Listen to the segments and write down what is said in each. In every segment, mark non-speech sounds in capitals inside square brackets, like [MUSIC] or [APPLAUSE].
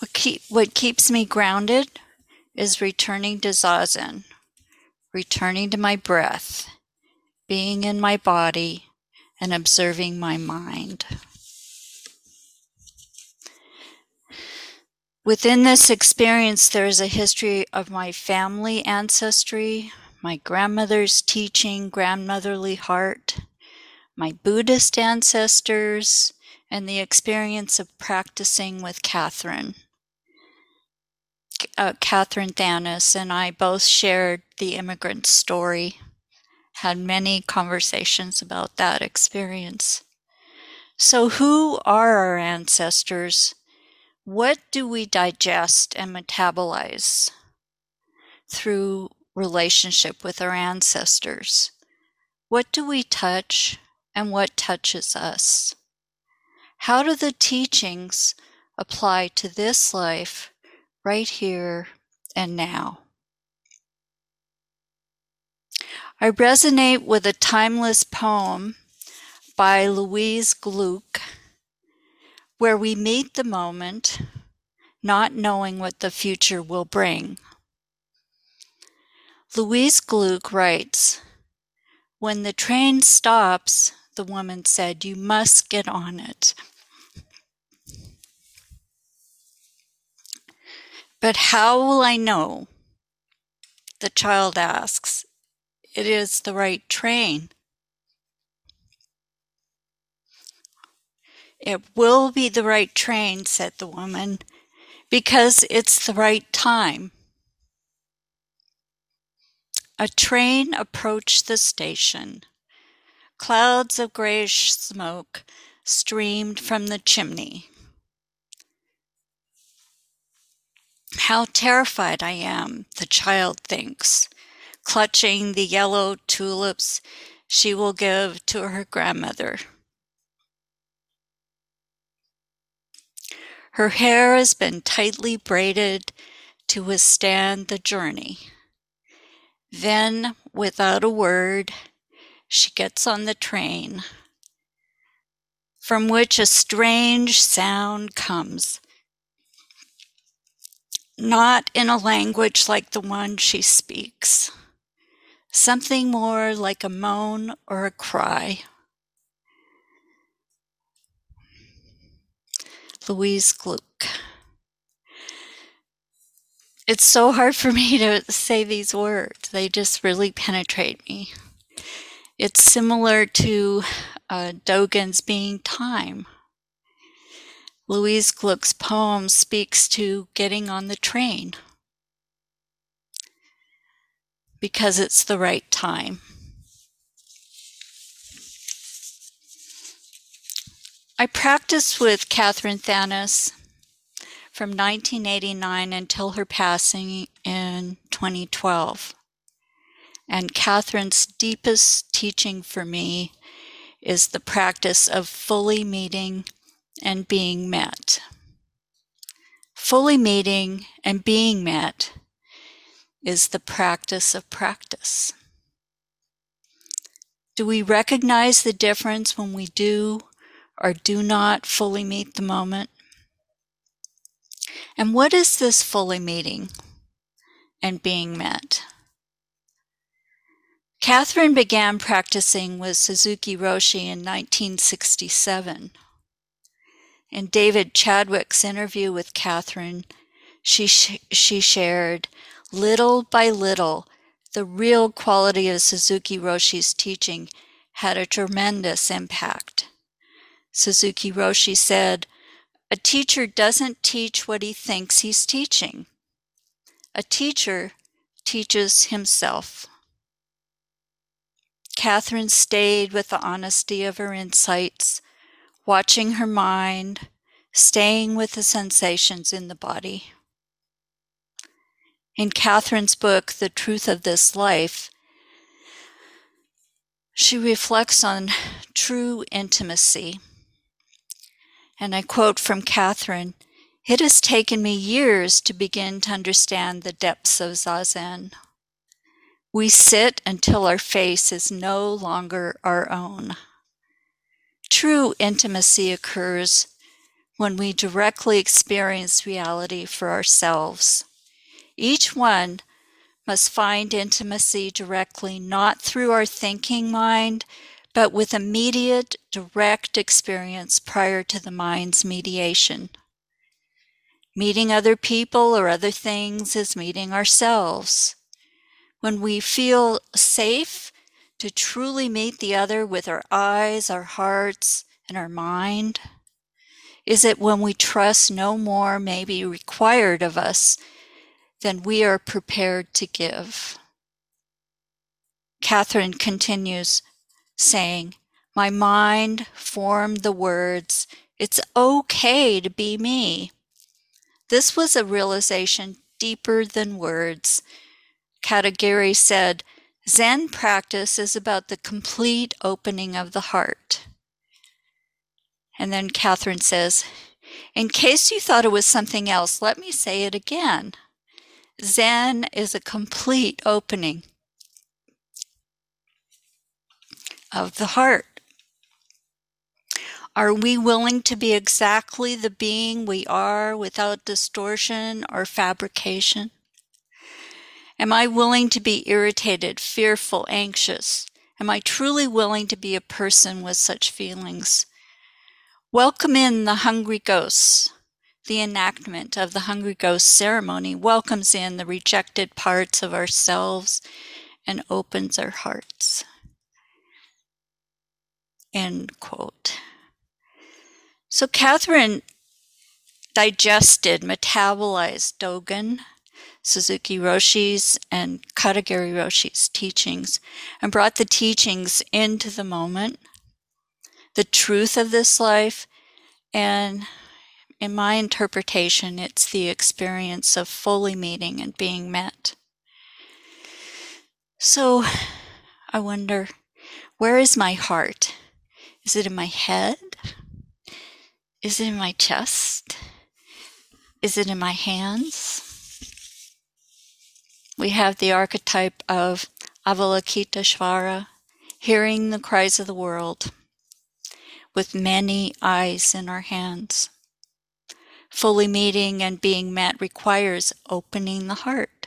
What, keep, what keeps me grounded is returning to Zazen, returning to my breath, being in my body, and observing my mind. Within this experience, there is a history of my family ancestry, my grandmother's teaching, grandmotherly heart, my Buddhist ancestors, and the experience of practicing with Catherine. Uh, Catherine Thanas and I both shared the immigrant story, had many conversations about that experience. So, who are our ancestors? What do we digest and metabolize through relationship with our ancestors? What do we touch and what touches us? How do the teachings apply to this life right here and now? I resonate with a timeless poem by Louise Glück where we meet the moment, not knowing what the future will bring. Louise Glück writes When the train stops, the woman said, You must get on it. But how will I know? The child asks. It is the right train. It will be the right train, said the woman, because it's the right time. A train approached the station. Clouds of grayish smoke streamed from the chimney. How terrified I am, the child thinks, clutching the yellow tulips she will give to her grandmother. Her hair has been tightly braided to withstand the journey. Then, without a word, she gets on the train, from which a strange sound comes. Not in a language like the one she speaks, something more like a moan or a cry. Louise Glück. It's so hard for me to say these words. They just really penetrate me. It's similar to uh, Dogen's being time. Louise Glück's poem speaks to getting on the train because it's the right time. I practiced with Catherine Thanas from 1989 until her passing in 2012. And Catherine's deepest teaching for me is the practice of fully meeting and being met. Fully meeting and being met is the practice of practice. Do we recognize the difference when we do or do not fully meet the moment? And what is this fully meeting and being met? Catherine began practicing with Suzuki Roshi in 1967. In David Chadwick's interview with Catherine, she, sh- she shared, little by little, the real quality of Suzuki Roshi's teaching had a tremendous impact. Suzuki Roshi said, A teacher doesn't teach what he thinks he's teaching. A teacher teaches himself. Catherine stayed with the honesty of her insights, watching her mind, staying with the sensations in the body. In Catherine's book, The Truth of This Life, she reflects on true intimacy and I quote from Catherine It has taken me years to begin to understand the depths of Zazen. We sit until our face is no longer our own. True intimacy occurs when we directly experience reality for ourselves. Each one must find intimacy directly, not through our thinking mind, but with immediate, direct experience prior to the mind's mediation. Meeting other people or other things is meeting ourselves. When we feel safe to truly meet the other with our eyes, our hearts, and our mind? Is it when we trust no more may be required of us than we are prepared to give? Catherine continues saying, My mind formed the words, It's okay to be me. This was a realization deeper than words. Katagiri said, Zen practice is about the complete opening of the heart. And then Catherine says, In case you thought it was something else, let me say it again. Zen is a complete opening of the heart. Are we willing to be exactly the being we are without distortion or fabrication? Am I willing to be irritated, fearful, anxious? Am I truly willing to be a person with such feelings? Welcome in the hungry ghosts. The enactment of the hungry ghost ceremony welcomes in the rejected parts of ourselves and opens our hearts. End quote. So Catherine digested, metabolized Dogen Suzuki Roshi's and Katagiri Roshi's teachings and brought the teachings into the moment, the truth of this life, and in my interpretation, it's the experience of fully meeting and being met. So I wonder, where is my heart? Is it in my head? Is it in my chest? Is it in my hands? We have the archetype of Avalokiteshvara, hearing the cries of the world, with many eyes in our hands. Fully meeting and being met requires opening the heart.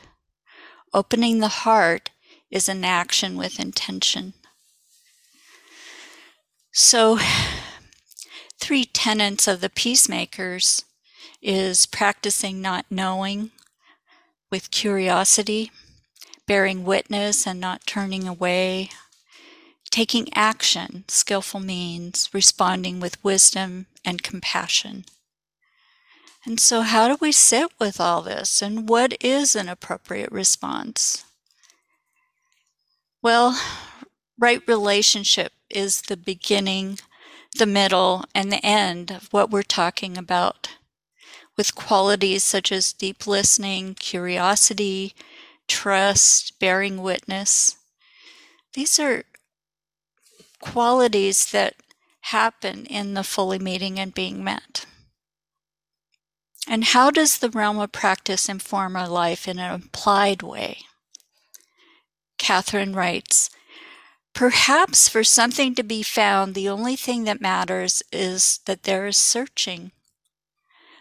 Opening the heart is an action with intention. So, [SIGHS] three tenets of the peacemakers is practicing not knowing, with curiosity, bearing witness and not turning away, taking action, skillful means, responding with wisdom and compassion. And so, how do we sit with all this, and what is an appropriate response? Well, right relationship is the beginning, the middle, and the end of what we're talking about with qualities such as deep listening, curiosity, trust, bearing witness. These are qualities that happen in the fully meeting and being met. And how does the realm of practice inform our life in an applied way? Catherine writes, Perhaps for something to be found, the only thing that matters is that there is searching.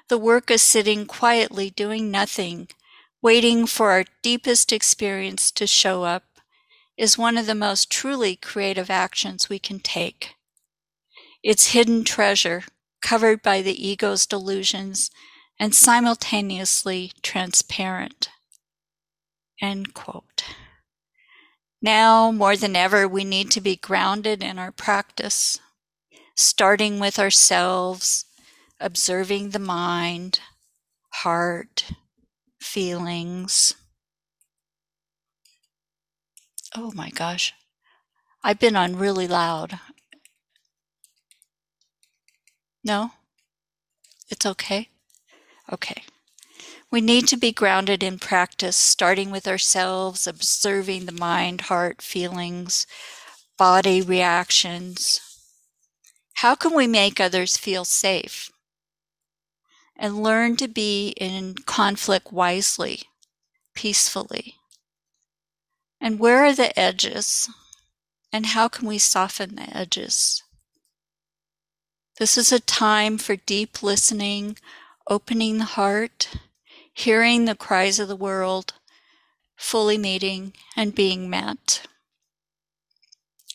The work of sitting quietly doing nothing, waiting for our deepest experience to show up, is one of the most truly creative actions we can take. It's hidden treasure, covered by the ego's delusions, and simultaneously transparent. End quote. Now, more than ever, we need to be grounded in our practice, starting with ourselves observing the mind, heart, feelings. Oh my gosh. I've been on really loud. No? It's okay? Okay. We need to be grounded in practice, starting with ourselves, observing the mind, heart, feelings, body reactions. How can we make others feel safe? And learn to be in conflict wisely, peacefully. And where are the edges? And how can we soften the edges? This is a time for deep listening, opening the heart, hearing the cries of the world, fully meeting and being met.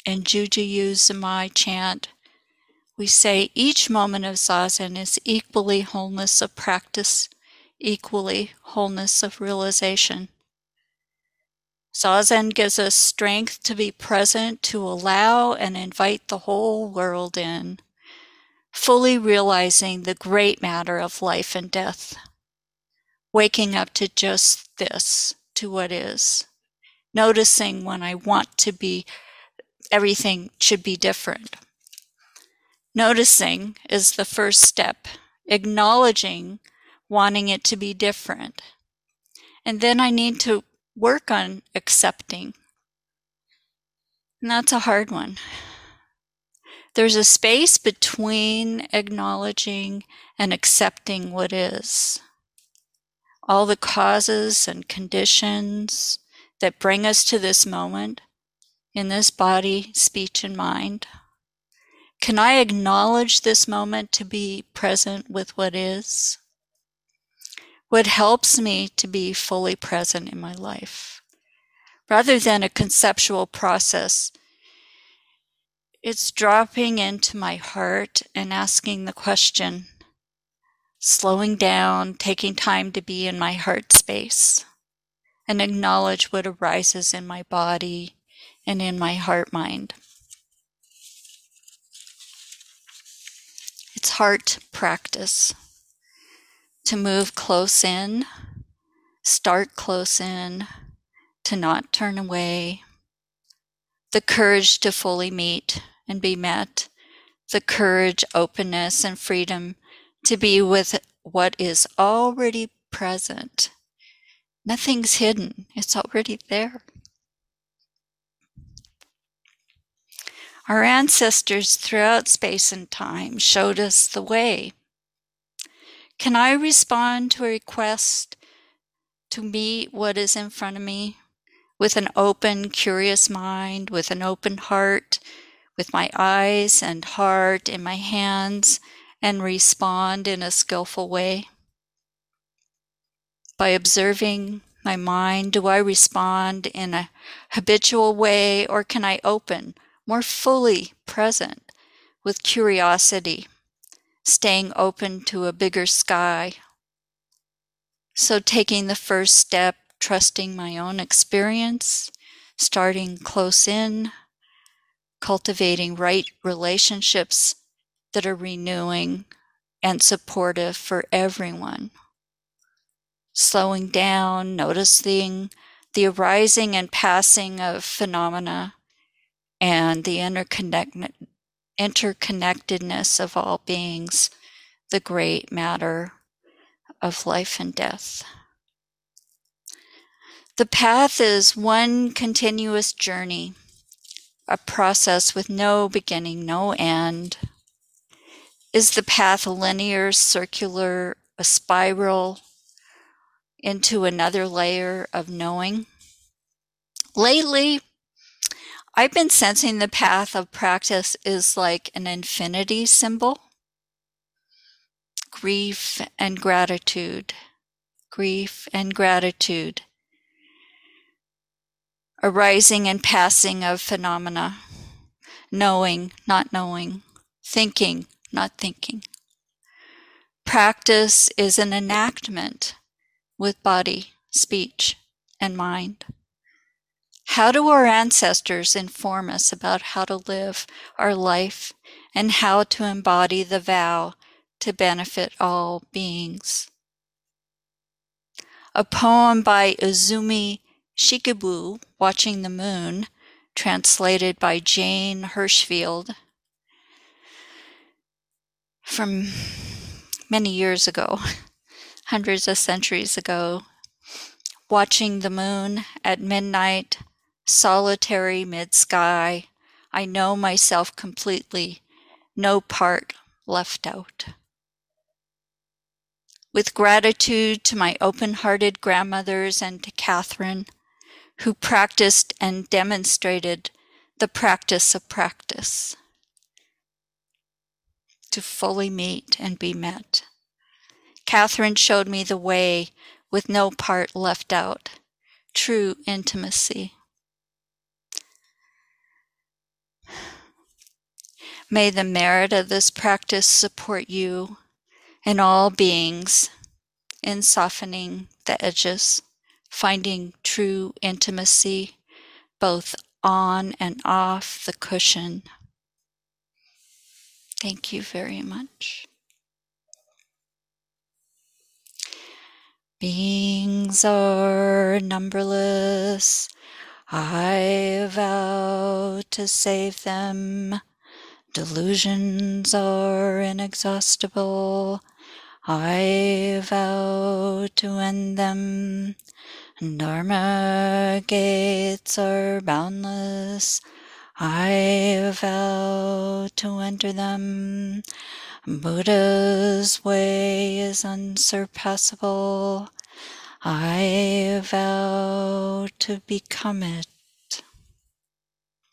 In Jijuyu Zanmai chant, we say each moment of Zazen is equally wholeness of practice, equally wholeness of realization. Zazen gives us strength to be present, to allow and invite the whole world in fully realizing the great matter of life and death. Waking up to just this, to what is. Noticing when I want to be, everything should be different. Noticing is the first step, acknowledging wanting it to be different. And then I need to work on accepting. And that's a hard one. There's a space between acknowledging and accepting what is. All the causes and conditions that bring us to this moment in this body, speech, and mind. Can I acknowledge this moment to be present with what is? What helps me to be fully present in my life? Rather than a conceptual process it's dropping into my heart and asking the question, slowing down, taking time to be in my heart space and acknowledge what arises in my body and in my heart mind. It's heart practice to move close in, start close in, to not turn away, the courage to fully meet and be met, the courage, openness, and freedom to be with what is already present. Nothing's hidden, it's already there. Our ancestors throughout space and time showed us the way. Can I respond to a request to meet what is in front of me with an open, curious mind, with an open heart, with my eyes and heart in my hands and respond in a skillful way? By observing my mind, do I respond in a habitual way or can I open, more fully present with curiosity, staying open to a bigger sky? So, taking the first step, trusting my own experience, starting close in, cultivating right relationships that are renewing and supportive for everyone. Slowing down, noticing the arising and passing of phenomena and the interconnect- interconnectedness of all beings, the great matter of life and death. The path is one continuous journey a process with no beginning, no end? Is the path linear, circular, a spiral into another layer of knowing? Lately, I've been sensing the path of practice is like an infinity symbol grief and gratitude, grief and gratitude arising and passing of phenomena, knowing, not knowing, thinking, not thinking. Practice is an enactment with body, speech, and mind. How do our ancestors inform us about how to live our life and how to embody the vow to benefit all beings? A poem by Izumi Shikibu, Watching the Moon, translated by Jane Hirshfield from many years ago, hundreds of centuries ago. Watching the moon at midnight, solitary mid sky, I know myself completely, no part left out. With gratitude to my open hearted grandmothers and to Catherine, who practiced and demonstrated the practice of practice. to fully meet and be met. Catherine showed me the way with no part left out, true intimacy. May the merit of this practice support you and all beings in softening the edges, finding true intimacy both on and off the cushion. Thank you very much. Beings are numberless. I vow to save them. Delusions are inexhaustible. I vow to end them. Dharma gates are boundless. I vow to enter them. Buddha's way is unsurpassable. I vow to become it.